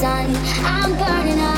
sun. I'm burning up.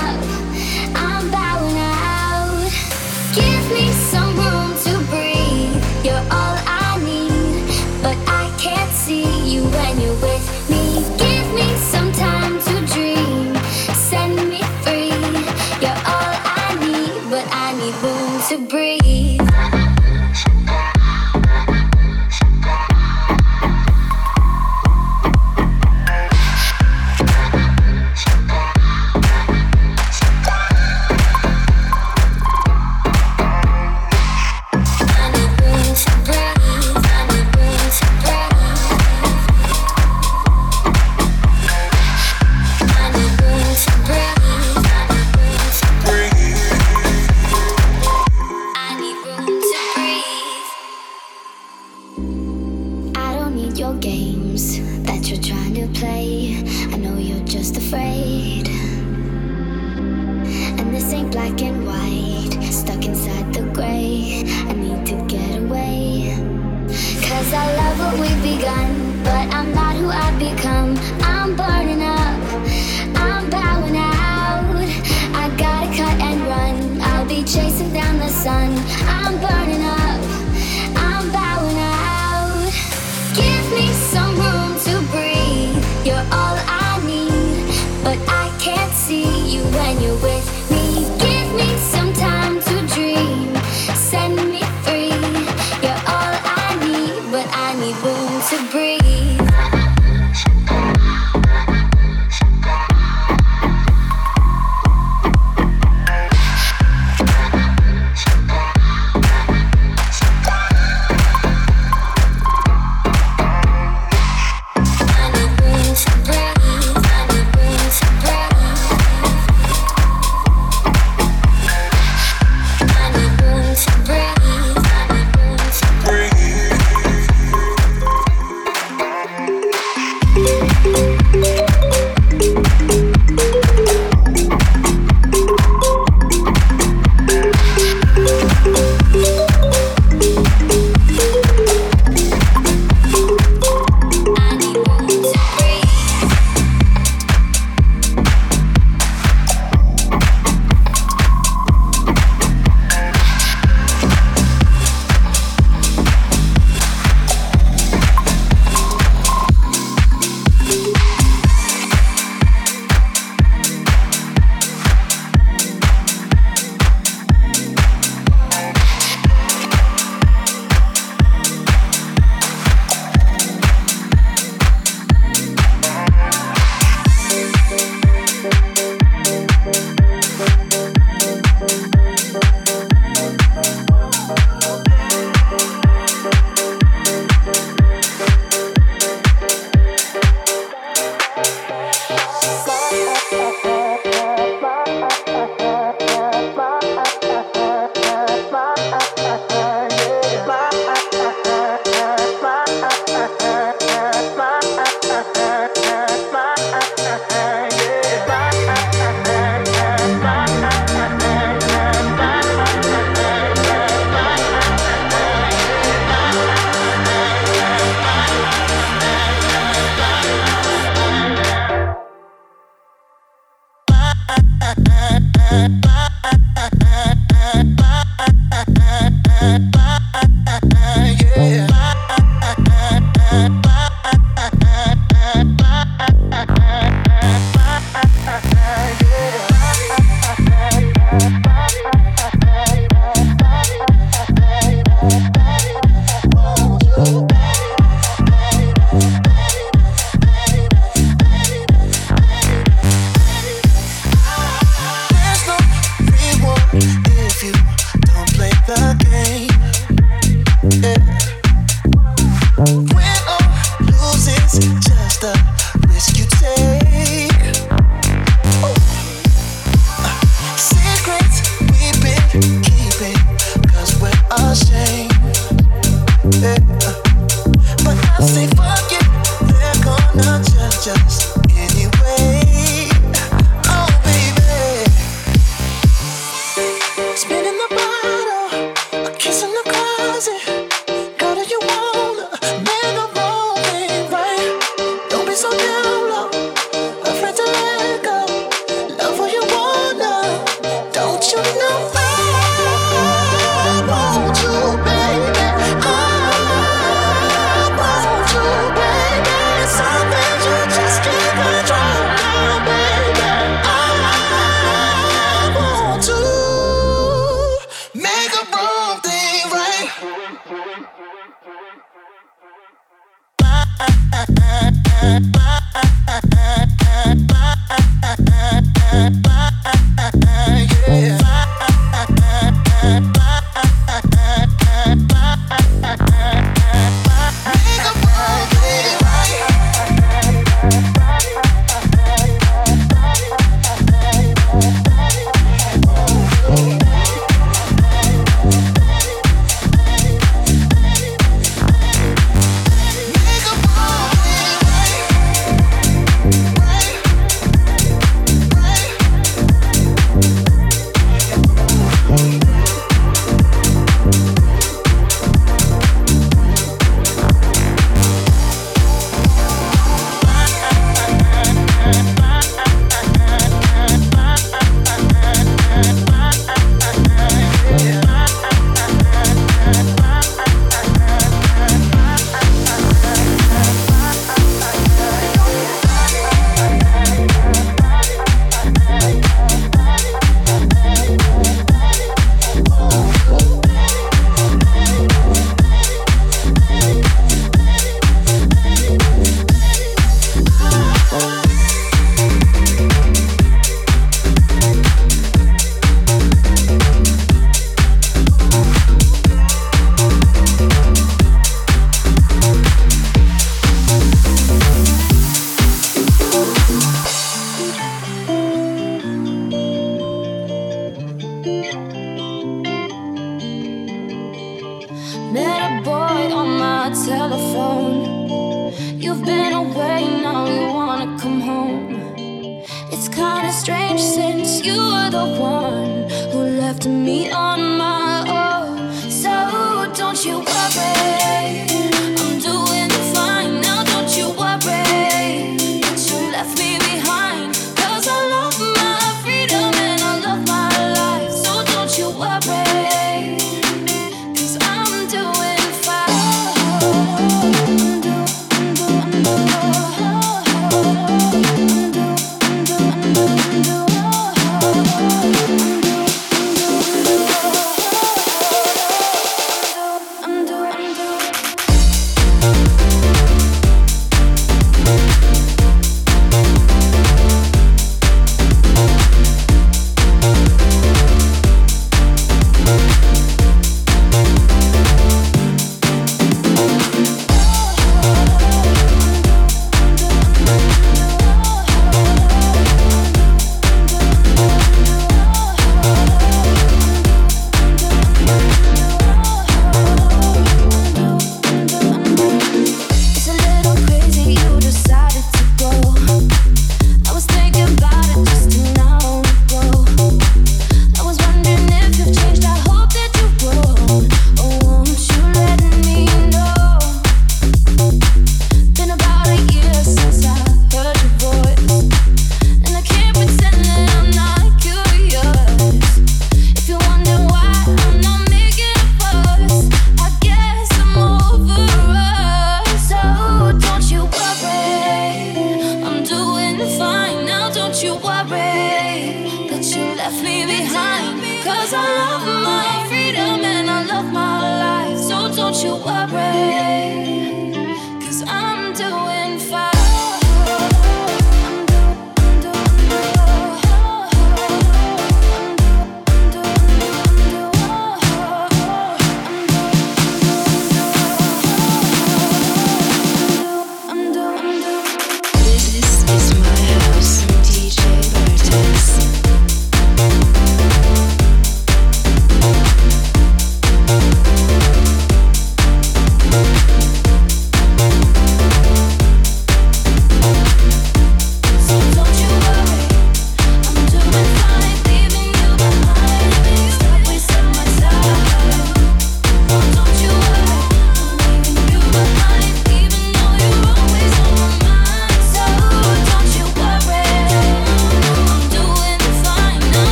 uh,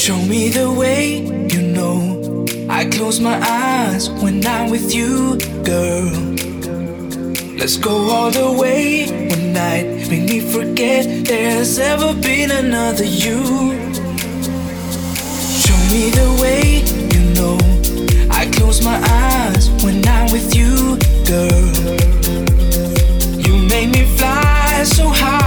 Show me the way, you know. I close my eyes when I'm with you, girl. Let's go all the way one night. Make me forget there's ever been another you. Show me the way, you know. I close my eyes when I'm with you, girl. You make me fly so high.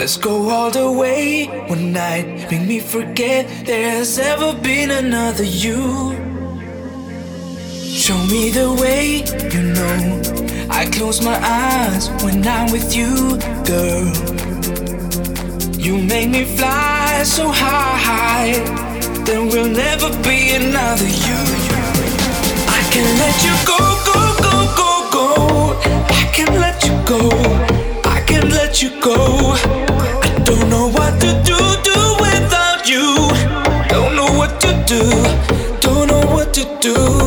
Let's go all the way one night. Make me forget there's ever been another you. Show me the way, you know. I close my eyes when I'm with you, girl. You make me fly so high. There will never be another you. I can let you go, go, go, go, go. I can let you go. I can let you go. Don't know what to do, do without you. Don't know what to do. Don't know what to do.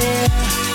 yeah.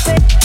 say